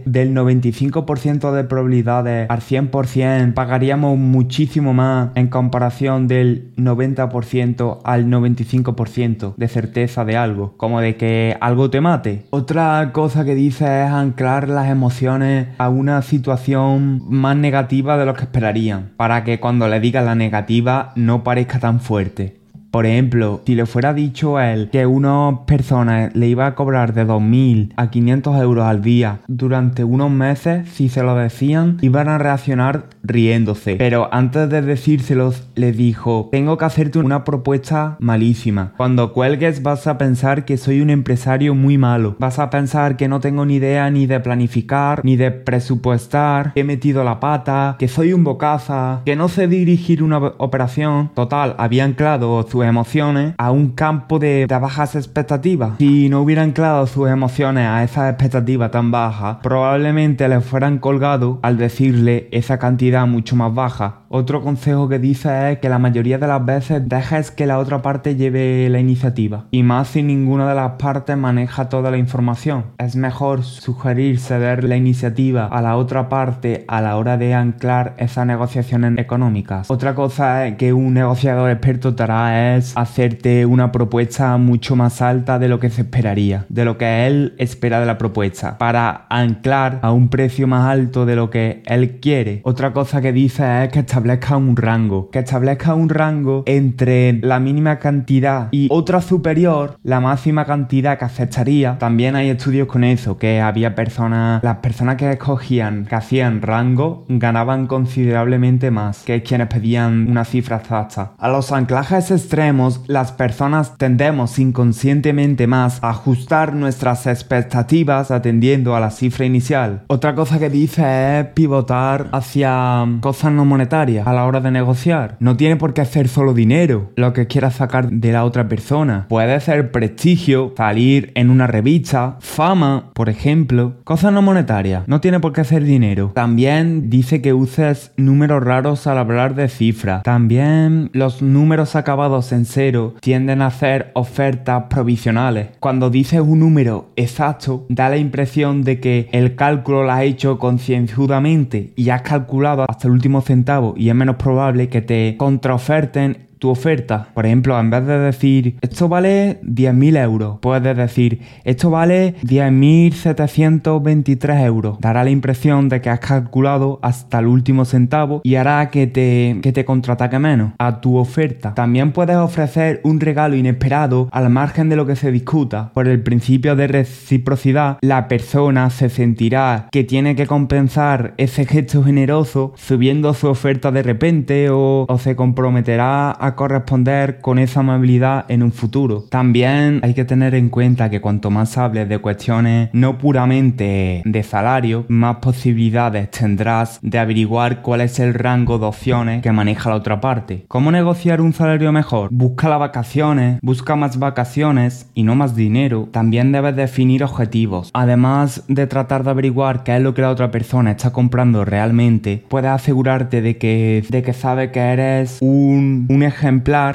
del 95% de probabilidades al 100% pagaríamos muchísimo más en comparación del 90% al 95% de certeza de algo, como de que algo te mate. Otra cosa que dice es anclar las emociones a una situación más negativa de lo que esperarían, para que cuando le digas la negativa no parezca tan fuerte. Por ejemplo, si le fuera dicho a él que una persona le iba a cobrar de 2.000 a 500 euros al día durante unos meses, si se lo decían, iban a reaccionar riéndose. Pero antes de decírselos, le dijo, tengo que hacerte una propuesta malísima. Cuando cuelgues vas a pensar que soy un empresario muy malo. Vas a pensar que no tengo ni idea ni de planificar, ni de presupuestar, que he metido la pata, que soy un bocaza, que no sé dirigir una operación. Total, había anclado su emociones a un campo de, bajas expectativas. Si no hubieran anclado sus emociones a esas expectativas tan bajas, probablemente les fueran colgado al decirle esa cantidad mucho más baja. Otro consejo que dice es que la mayoría de las veces dejes que la otra parte lleve la iniciativa. Y más si ninguna de las partes maneja toda la información. Es mejor sugerir ceder la iniciativa a la otra parte a la hora de anclar esas negociaciones económicas. Otra cosa que un negociador experto te hará es hacerte una propuesta mucho más alta de lo que se esperaría, de lo que él espera de la propuesta, para anclar a un precio más alto de lo que él quiere. Otra cosa que dice es que establezca un rango, que establezca un rango entre la mínima cantidad y otra superior, la máxima cantidad que aceptaría. También hay estudios con eso, que había personas, las personas que escogían, que hacían rango, ganaban considerablemente más que quienes pedían una cifra exacta. A los anclajes extremos, las personas tendemos inconscientemente más a ajustar nuestras expectativas atendiendo a la cifra inicial. Otra cosa que dice es pivotar hacia cosas no monetarias a la hora de negociar. No tiene por qué ser solo dinero lo que quieras sacar de la otra persona. Puede ser prestigio, salir en una revista, fama, por ejemplo. Cosas no monetarias. No tiene por qué ser dinero. También dice que uses números raros al hablar de cifras. También los números acabados en cero tienden a hacer ofertas provisionales. Cuando dices un número exacto, da la impresión de que el cálculo lo has hecho concienzudamente y has calculado hasta el último centavo y es menos probable que te contraoferten tu oferta. Por ejemplo, en vez de decir esto vale 10.000 euros, puedes decir esto vale 10.723 euros. Dará la impresión de que has calculado hasta el último centavo y hará que te, que te contraataque menos a tu oferta. También puedes ofrecer un regalo inesperado al margen de lo que se discuta. Por el principio de reciprocidad, la persona se sentirá que tiene que compensar ese gesto generoso subiendo su oferta de repente o, o se comprometerá a corresponder con esa amabilidad en un futuro. También hay que tener en cuenta que cuanto más hables de cuestiones no puramente de salario, más posibilidades tendrás de averiguar cuál es el rango de opciones que maneja la otra parte. ¿Cómo negociar un salario mejor? Busca las vacaciones, busca más vacaciones y no más dinero. También debes definir objetivos. Además de tratar de averiguar qué es lo que la otra persona está comprando realmente, puedes asegurarte de que, de que sabe que eres un, un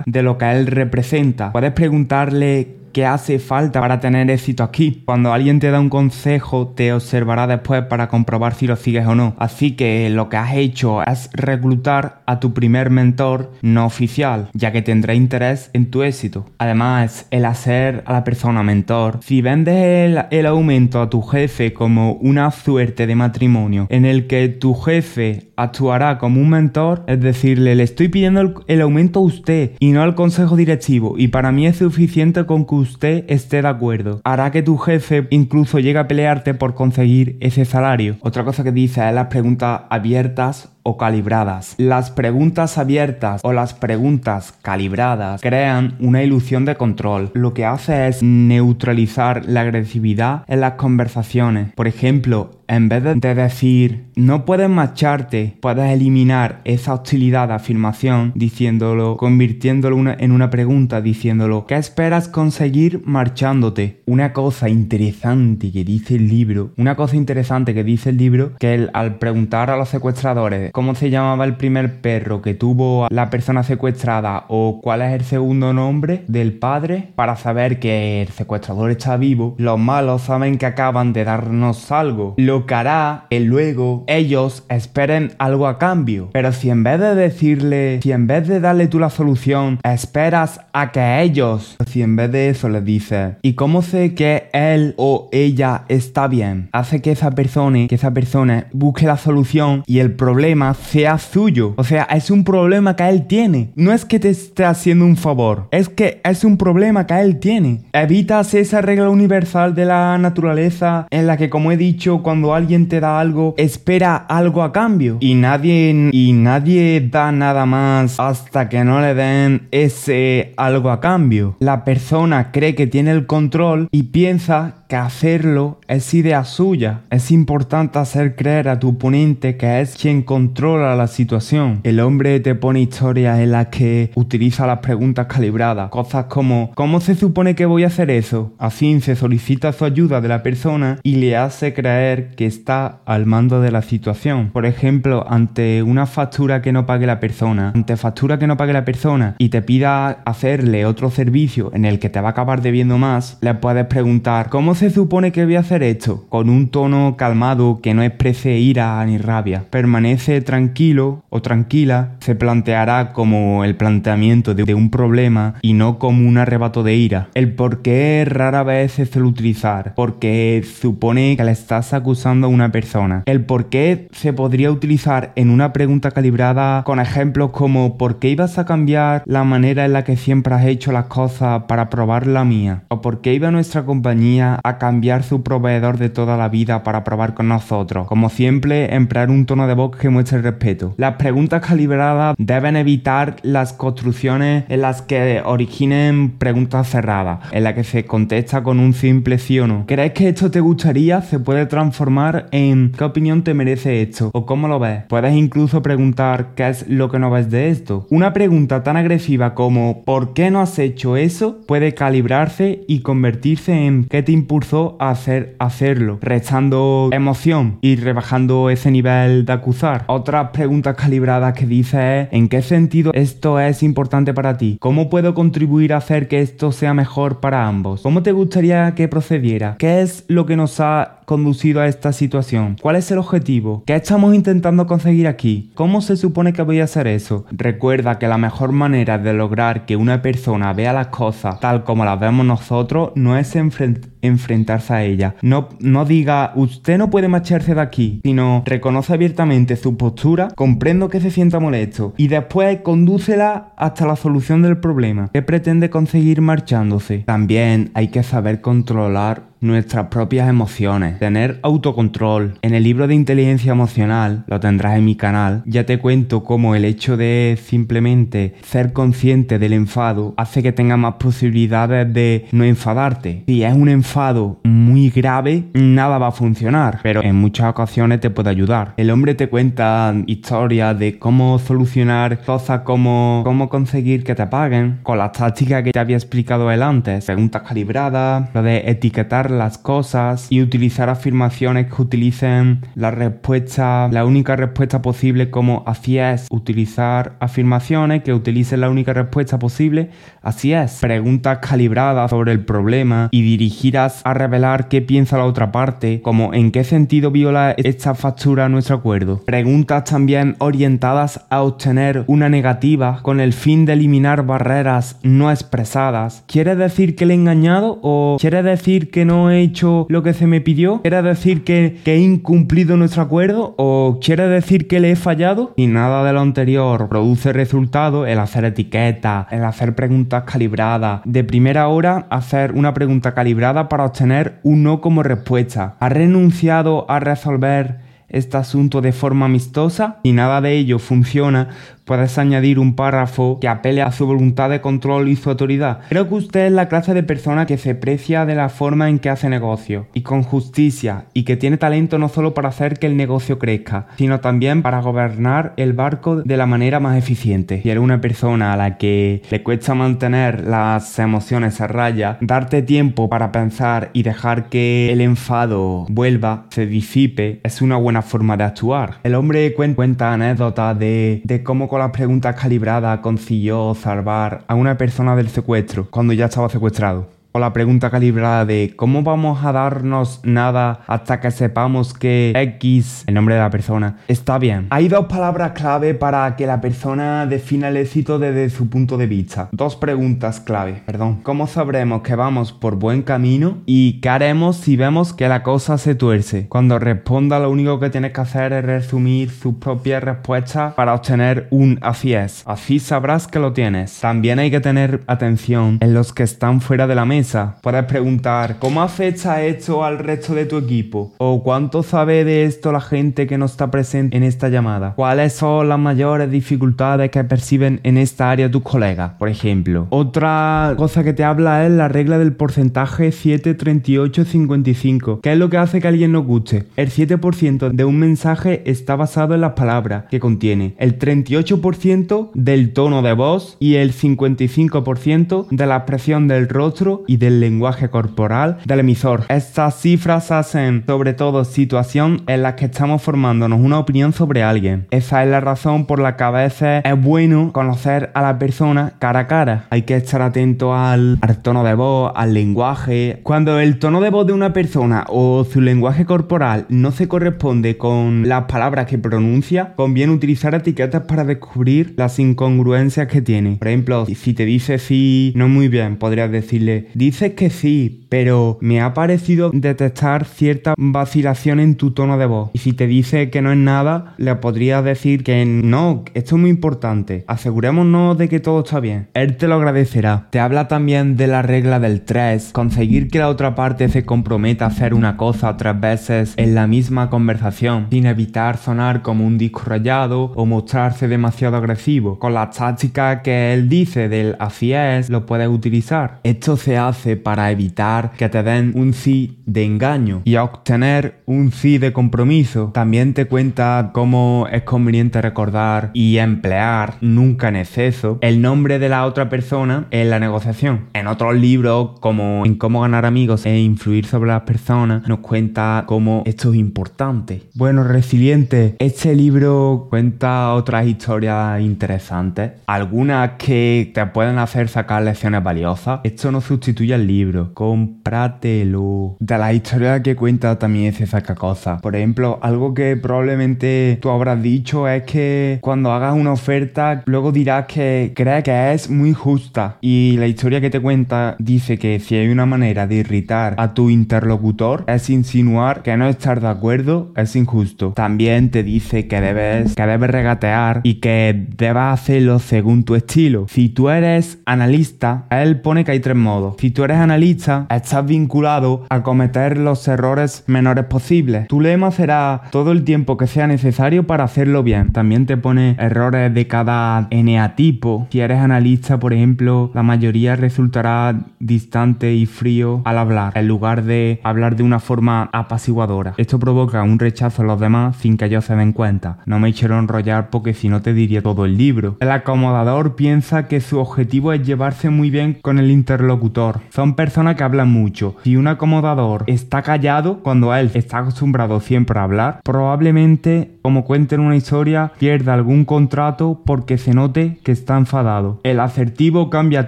de lo que él representa. Puedes preguntarle qué hace falta para tener éxito aquí. Cuando alguien te da un consejo, te observará después para comprobar si lo sigues o no. Así que lo que has hecho es reclutar a tu primer mentor no oficial, ya que tendrá interés en tu éxito. Además, el hacer a la persona mentor, si vendes el, el aumento a tu jefe como una suerte de matrimonio en el que tu jefe actuará como un mentor, es decirle, le estoy pidiendo el, el aumento a usted y no al consejo directivo, y para mí es suficiente con que usted esté de acuerdo. Hará que tu jefe incluso llegue a pelearte por conseguir ese salario. Otra cosa que dice es las preguntas abiertas o calibradas. Las preguntas abiertas o las preguntas calibradas crean una ilusión de control. Lo que hace es neutralizar la agresividad en las conversaciones. Por ejemplo, en vez de decir no puedes marcharte, puedes eliminar esa hostilidad de afirmación diciéndolo, convirtiéndolo en una pregunta, diciéndolo, ¿qué esperas conseguir marchándote? Una cosa interesante que dice el libro, una cosa interesante que dice el libro, que al preguntar a los secuestradores cómo se llamaba el primer perro que tuvo la persona secuestrada o cuál es el segundo nombre del padre, para saber que el secuestrador está vivo, los malos saben que acaban de darnos algo. Lo que hará que luego ellos esperen algo a cambio. Pero si en vez de decirle, si en vez de darle tú la solución, esperas a que ellos, si en vez de eso les dices, ¿y cómo sé que él o ella está bien? Hace que esa persona, que esa persona busque la solución y el problema sea suyo. O sea, es un problema que él tiene. No es que te esté haciendo un favor, es que es un problema que él tiene. Evitas esa regla universal de la naturaleza en la que, como he dicho, cuando alguien te da algo, espera algo a cambio. Y nadie, y nadie da nada más hasta que no le den ese algo a cambio. La persona cree que tiene el control y piensa que hacerlo es idea suya. Es importante hacer creer a tu oponente que es quien controla la situación. El hombre te pone historias en las que utiliza las preguntas calibradas. Cosas como ¿cómo se supone que voy a hacer eso? Así se solicita su ayuda de la persona y le hace creer que está al mando de la situación. Por ejemplo, ante una factura que no pague la persona, ante factura que no pague la persona y te pida hacerle otro servicio en el que te va a acabar debiendo más, le puedes preguntar ¿cómo se supone que voy a hacer esto? Con un tono calmado que no exprese ira ni rabia. Permanece tranquilo o tranquila, se planteará como el planteamiento de, un problema y no como un arrebato de ira. El por qué rara vez se suele utilizar, porque supone que le estás acusando a una persona. El por qué se podría utilizar en una pregunta calibrada con ejemplos como ¿por qué ibas a cambiar la manera en la que siempre has hecho las cosas para probar la mía? ¿O por qué iba nuestra compañía a a cambiar su proveedor de toda la vida para probar con nosotros. Como siempre, emplear un tono de voz que muestre respeto. Las preguntas calibradas deben evitar las construcciones en las que originen preguntas cerradas, en las que se contesta con un simple sí o no. ¿Crees que esto te gustaría? Se puede transformar en ¿qué opinión te merece esto? ¿O cómo lo ves? Puedes incluso preguntar ¿qué es lo que no ves de esto? Una pregunta tan agresiva como ¿por qué no has hecho eso? puede calibrarse y convertirse en ¿qué te impulsa a hacer, hacerlo, restando emoción y rebajando ese nivel de acusar. Otras preguntas calibradas que dice es ¿en qué sentido esto es importante para ti? ¿Cómo puedo contribuir a hacer que esto sea mejor para ambos? ¿Cómo te gustaría que procediera? ¿Qué es lo que nos ha conducido a esta situación? ¿Cuál es el objetivo? ¿Qué estamos intentando conseguir aquí? ¿Cómo se supone que voy a hacer eso? Recuerda que la mejor manera de lograr que una persona vea las cosas tal como las vemos nosotros no es enfrentarse a ella. No, no diga, usted no puede marcharse de aquí, sino reconoce abiertamente su postura, comprendo que se sienta molesto y después condúcela hasta la solución del problema. ¿Qué pretende conseguir marchándose? También hay que saber controlar nuestras propias emociones, tener autocontrol. En el libro de inteligencia emocional, lo tendrás en mi canal, ya te cuento cómo el hecho de simplemente ser consciente del enfado hace que tengas más posibilidades de no enfadarte. Si es un enfado muy grave, nada va a funcionar, pero en muchas ocasiones te puede ayudar. El hombre te cuenta historias de cómo solucionar cosas como cómo conseguir que te paguen con las tácticas que te había explicado él antes. Preguntas calibradas, lo de etiquetar las cosas y utilizar afirmaciones que utilicen la respuesta, la única respuesta posible como así es. Utilizar afirmaciones que utilicen la única respuesta posible, así es. Preguntas calibradas sobre el problema y dirigidas a revelar qué piensa la otra parte, como en qué sentido viola esta factura nuestro acuerdo. Preguntas también orientadas a obtener una negativa con el fin de eliminar barreras no expresadas. ¿Quiere decir que le he engañado o quiere decir que no he hecho lo que se me pidió? ¿Quiere decir que, que he incumplido nuestro acuerdo o quiere decir que le he fallado? Y nada de lo anterior produce resultado el hacer etiquetas, el hacer preguntas calibradas. De primera hora, hacer una pregunta calibrada para obtener un no como respuesta. ¿Ha renunciado a resolver este asunto de forma amistosa? y nada de ello funciona, puedes añadir un párrafo que apele a su voluntad de control y su autoridad. Creo que usted es la clase de persona que se precia de la forma en que hace negocio y con justicia y que tiene talento no solo para hacer que el negocio crezca, sino también para gobernar el barco de la manera más eficiente. Si eres una persona a la que le cuesta mantener las emociones a raya, darte tiempo para pensar y dejar que el enfado vuelva, se disipe, es una buena forma de actuar. El hombre cuenta anécdotas de, de cómo con las preguntas calibradas consiguió salvar a una persona del secuestro cuando ya estaba secuestrado o la pregunta calibrada de ¿cómo vamos a darnos nada hasta que sepamos que X, el nombre de la persona, está bien? Hay dos palabras clave para que la persona defina el éxito desde su punto de vista. Dos preguntas clave, perdón. ¿Cómo sabremos que vamos por buen camino? ¿Y qué haremos si vemos que la cosa se tuerce? Cuando responda lo único que tienes que hacer es resumir sus propias respuestas para obtener un así es. Así sabrás que lo tienes. También hay que tener atención en los que están fuera de la mesa Puedes preguntar, ¿cómo afecta esto al resto de tu equipo? ¿O cuánto sabe de esto la gente que no está presente en esta llamada? ¿Cuáles son las mayores dificultades que perciben en esta área tus colegas, por ejemplo? Otra cosa que te habla es la regla del porcentaje 73855. ¿Qué es lo que hace que alguien nos guste? El 7% de un mensaje está basado en las palabras que contiene, el 38% del tono de voz y el 55% de la expresión del rostro y del lenguaje corporal del emisor. Estas cifras hacen sobre todo situación en las que estamos formándonos una opinión sobre alguien. Esa es la razón por la que a veces es bueno conocer a la persona cara a cara. Hay que estar atento al, al tono de voz, al lenguaje. Cuando el tono de voz de una persona o su lenguaje corporal no se corresponde con las palabras que pronuncia, conviene utilizar etiquetas para descubrir las incongruencias que tiene. Por ejemplo, si te dice sí, no muy bien, podrías decirle Dices que sí, pero me ha parecido detectar cierta vacilación en tu tono de voz. Y si te dice que no es nada, le podrías decir que no, esto es muy importante. Asegurémonos de que todo está bien. Él te lo agradecerá. Te habla también de la regla del 3, conseguir que la otra parte se comprometa a hacer una cosa tres veces en la misma conversación, sin evitar sonar como un disco rayado o mostrarse demasiado agresivo. Con la táctica que él dice del así es, lo puedes utilizar. Esto se hace hace para evitar que te den un sí de engaño y obtener un sí de compromiso. También te cuenta cómo es conveniente recordar y emplear nunca en exceso el nombre de la otra persona en la negociación. En otros libros, como en cómo ganar amigos e influir sobre las personas, nos cuenta cómo esto es importante. Bueno, Resiliente, este libro cuenta otras historias interesantes, algunas que te pueden hacer sacar lecciones valiosas. Esto no sustituye sustituye al libro, cómpratelo. De la historia que cuenta también se saca cosas. Por ejemplo, algo que probablemente tú habrás dicho es que cuando hagas una oferta, luego dirás que crees que es muy justa. Y la historia que te cuenta dice que si hay una manera de irritar a tu interlocutor, es insinuar que no estar de acuerdo es injusto. También te dice que debes, que debes regatear y que debas hacerlo según tu estilo. Si tú eres analista, él pone que hay tres modos. Si Si tú eres analista, estás vinculado a cometer los errores menores posibles. Tu lema será todo el tiempo que sea necesario para hacerlo bien. También te pone errores de cada eneatipo. Si eres analista, por ejemplo, la mayoría resultará distante y frío al hablar, en lugar de hablar de una forma apaciguadora. Esto provoca un rechazo a los demás sin que ellos se den cuenta. No me quiero enrollar porque si no te diría todo el libro. El acomodador piensa que su objetivo es llevarse muy bien con el interlocutor. Son personas que hablan mucho. Si un acomodador está callado cuando él está acostumbrado siempre a hablar, probablemente, como cuenten una historia, pierda algún contrato porque se note que está enfadado. El asertivo cambia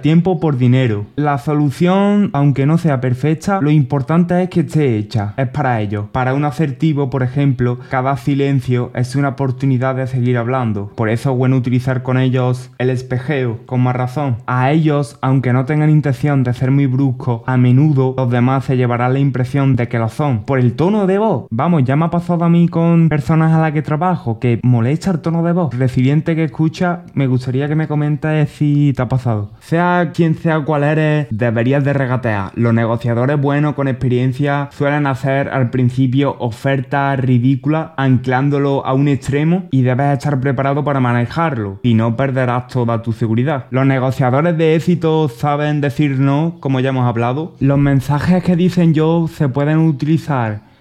tiempo por dinero. La solución, aunque no sea perfecta, lo importante es que esté hecha. Es para ello. Para un asertivo, por ejemplo, cada silencio es una oportunidad de seguir hablando. Por eso es bueno utilizar con ellos el espejeo, con más razón. A ellos, aunque no tengan intención de ser muy bruscos, a menudo los demás se llevarán la impresión de que lo son. Por el tono de voz. Vamos, ya me ha pasado a mí con personas a las que trabajo que molesta el tono de voz. Residente que escucha, me gustaría que me comentes si te ha pasado. Sea quien sea cual eres, deberías de regatear. Los negociadores buenos con experiencia suelen hacer al principio ofertas ridículas anclándolo a un extremo y debes estar preparado para manejarlo. Y no perderás toda tu seguridad. Los negociadores de éxito saben decir no, como ya hemos hablado. Los mensajes que dicen yo se pueden utilizar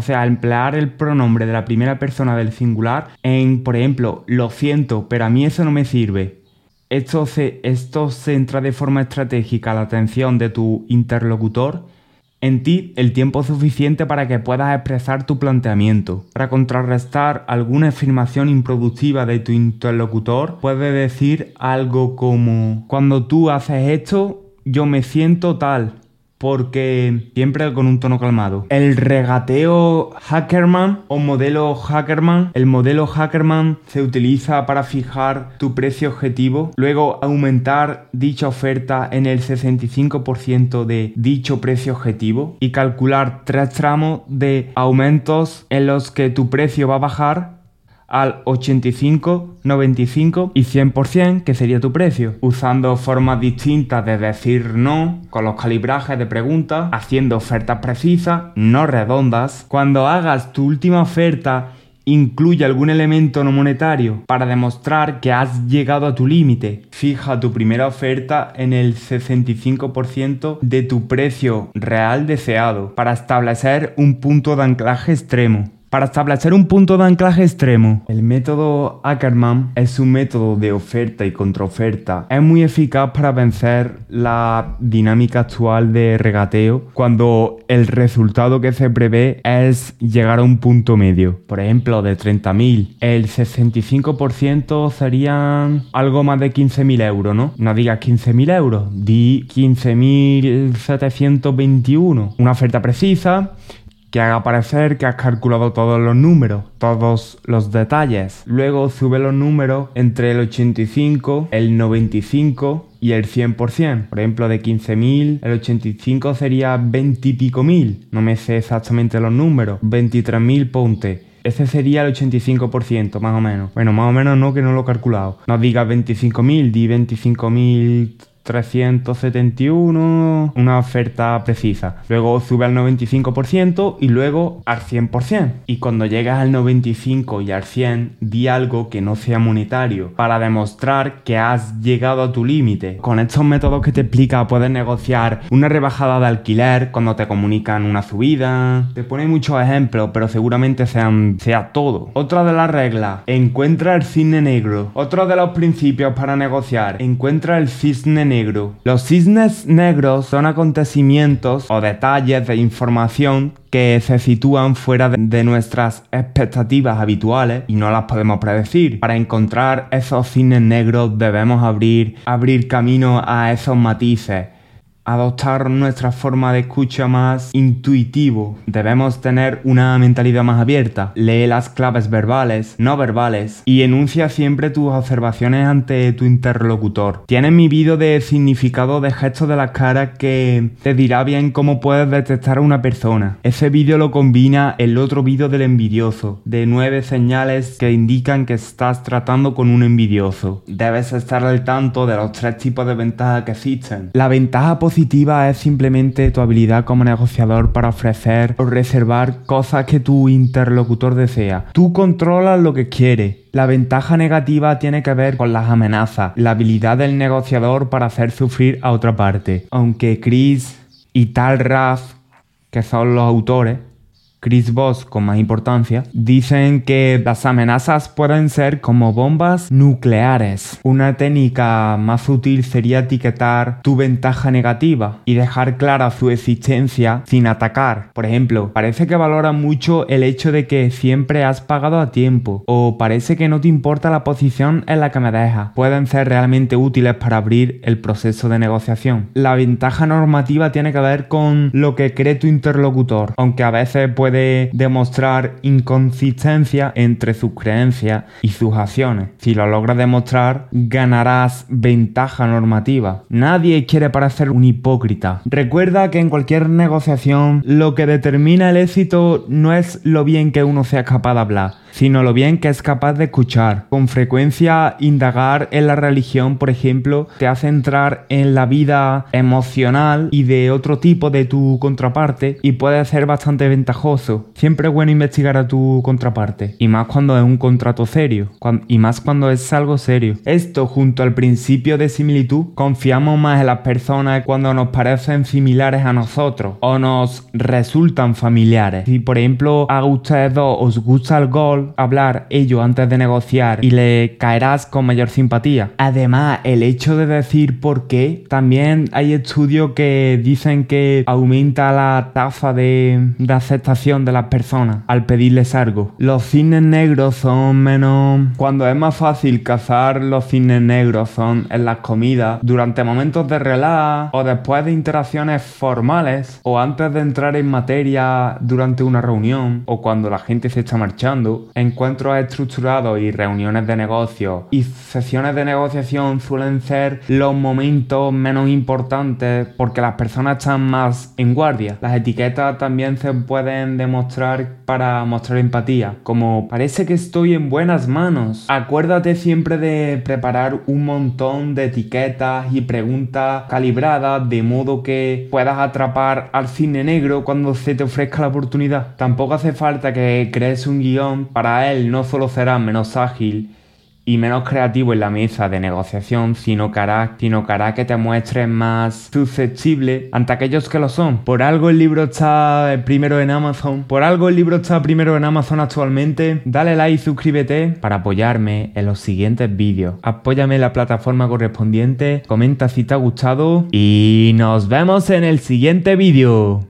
o sea, emplear el pronombre de la primera persona del singular en, por ejemplo, lo siento, pero a mí eso no me sirve. Esto, se, esto centra de forma estratégica la atención de tu interlocutor en ti el tiempo suficiente para que puedas expresar tu planteamiento. Para contrarrestar alguna afirmación improductiva de tu interlocutor, puedes decir algo como, cuando tú haces esto, yo me siento tal porque siempre con un tono calmado. El regateo Hackerman o modelo Hackerman. El modelo Hackerman se utiliza para fijar tu precio objetivo, luego aumentar dicha oferta en el 65% de dicho precio objetivo y calcular tres tramos de aumentos en los que tu precio va a bajar al 85, 95 y 100%, que sería tu precio, usando formas distintas de decir no, con los calibrajes de preguntas, haciendo ofertas precisas, no redondas. Cuando hagas tu última oferta, incluye algún elemento no monetario para demostrar que has llegado a tu límite. Fija tu primera oferta en el 65% de tu precio real deseado para establecer un punto de anclaje extremo. Para establecer un punto de anclaje extremo, el método Ackerman es un método de oferta y contraoferta. Es muy eficaz para vencer la dinámica actual de regateo cuando el resultado que se prevé es llegar a un punto medio. Por ejemplo, de 30.000, el 65% serían algo más de 15.000 euros, ¿no? No digas 15.000 euros, di 15.721. Una oferta precisa que haga parecer que has calculado todos los números, todos los detalles. Luego sube los números entre el 85, el 95 y el 100%. Por ejemplo, de 15.000, el 85 sería 20 y pico mil. No me sé exactamente los números. 23.000 ponte. Ese sería el 85%, más o menos. Bueno, más o menos no, que no lo he calculado. No digas 25.000, di 25.000 371, una oferta precisa. Luego sube al 95% y luego al 100%. Y cuando llegas al 95 y al 100, di algo que no sea monetario para demostrar que has llegado a tu límite. Con estos métodos que te explica puedes negociar una rebajada de alquiler cuando te comunican una subida. Te pone muchos ejemplos, pero seguramente sean, sea todo. Otra de las reglas, encuentra el cisne negro. Otro de los principios para negociar, encuentra el cisne negro. Los cisnes negros son acontecimientos o detalles de información que se sitúan fuera de nuestras expectativas habituales y no las podemos predecir. Para encontrar esos cisnes negros debemos abrir, abrir camino a esos matices adoptar nuestra forma de escucha más intuitivo. Debemos tener una mentalidad más abierta. Lee las claves verbales, no verbales y enuncia siempre tus observaciones ante tu interlocutor. Tienes mi vídeo de significado de gestos de las caras que te dirá bien cómo puedes detectar a una persona. Ese vídeo lo combina el otro vídeo del envidioso, de nueve señales que indican que estás tratando con un envidioso. Debes estar al tanto de los tres tipos de ventajas que existen. La ventaja positiva es simplemente tu habilidad como negociador para ofrecer o reservar cosas que tu interlocutor desea. Tú controlas lo que quiere. La ventaja negativa tiene que ver con las amenazas, la habilidad del negociador para hacer sufrir a otra parte. Aunque Chris y Tal Raf, que son los autores, Chris Voss con más importancia, dicen que las amenazas pueden ser como bombas nucleares. Una técnica más útil sería etiquetar tu ventaja negativa y dejar clara su existencia sin atacar. Por ejemplo, parece que valora mucho el hecho de que siempre has pagado a tiempo o parece que no te importa la posición en la que me dejas. Pueden ser realmente útiles para abrir el proceso de negociación. La ventaja normativa tiene que ver con lo que cree tu interlocutor, aunque a veces puede de demostrar inconsistencia entre sus creencias y sus acciones. Si lo logras demostrar, ganarás ventaja normativa. Nadie quiere parecer un hipócrita. Recuerda que en cualquier negociación lo que determina el éxito no es lo bien que uno sea capaz de hablar, sino lo bien que es capaz de escuchar. Con frecuencia, indagar en la religión, por ejemplo, te hace entrar en la vida emocional y de otro tipo de tu contraparte y puede ser bastante ventajoso. Siempre es bueno investigar a tu contraparte, y más cuando es un contrato serio, y más cuando es algo serio. Esto, junto al principio de similitud, confiamos más en las personas cuando nos parecen similares a nosotros o nos resultan familiares. Si, por ejemplo, a ustedes dos os gusta el gol, hablar ello antes de negociar y le caerás con mayor simpatía. Además, el hecho de decir por qué, también hay estudios que dicen que aumenta la tasa de, aceptación de las personas al pedirles algo. Los cines negros son menos... Cuando es más fácil cazar los cines negros son en las comidas, durante momentos de relax o después de interacciones formales o antes de entrar en materia durante una reunión o cuando la gente se está marchando encuentros estructurados y reuniones de negocio y sesiones de negociación suelen ser los momentos menos importantes porque las personas están más en guardia. Las etiquetas también se pueden demostrar para mostrar empatía, como parece que estoy en buenas manos. Acuérdate siempre de preparar un montón de etiquetas y preguntas calibradas de modo que puedas atrapar al cine negro cuando se te ofrezca la oportunidad. Tampoco hace falta que crees un guion para él no solo será menos ágil y menos creativo en la mesa de negociación, sino que hará, sino que, te muestres más susceptible ante aquellos que lo son. Por algo el libro está primero en Amazon. Por algo el libro está primero en Amazon actualmente. Dale like y suscríbete para apoyarme en los siguientes vídeos. Apóyame en la plataforma correspondiente, comenta si te ha gustado y nos vemos en el siguiente vídeo.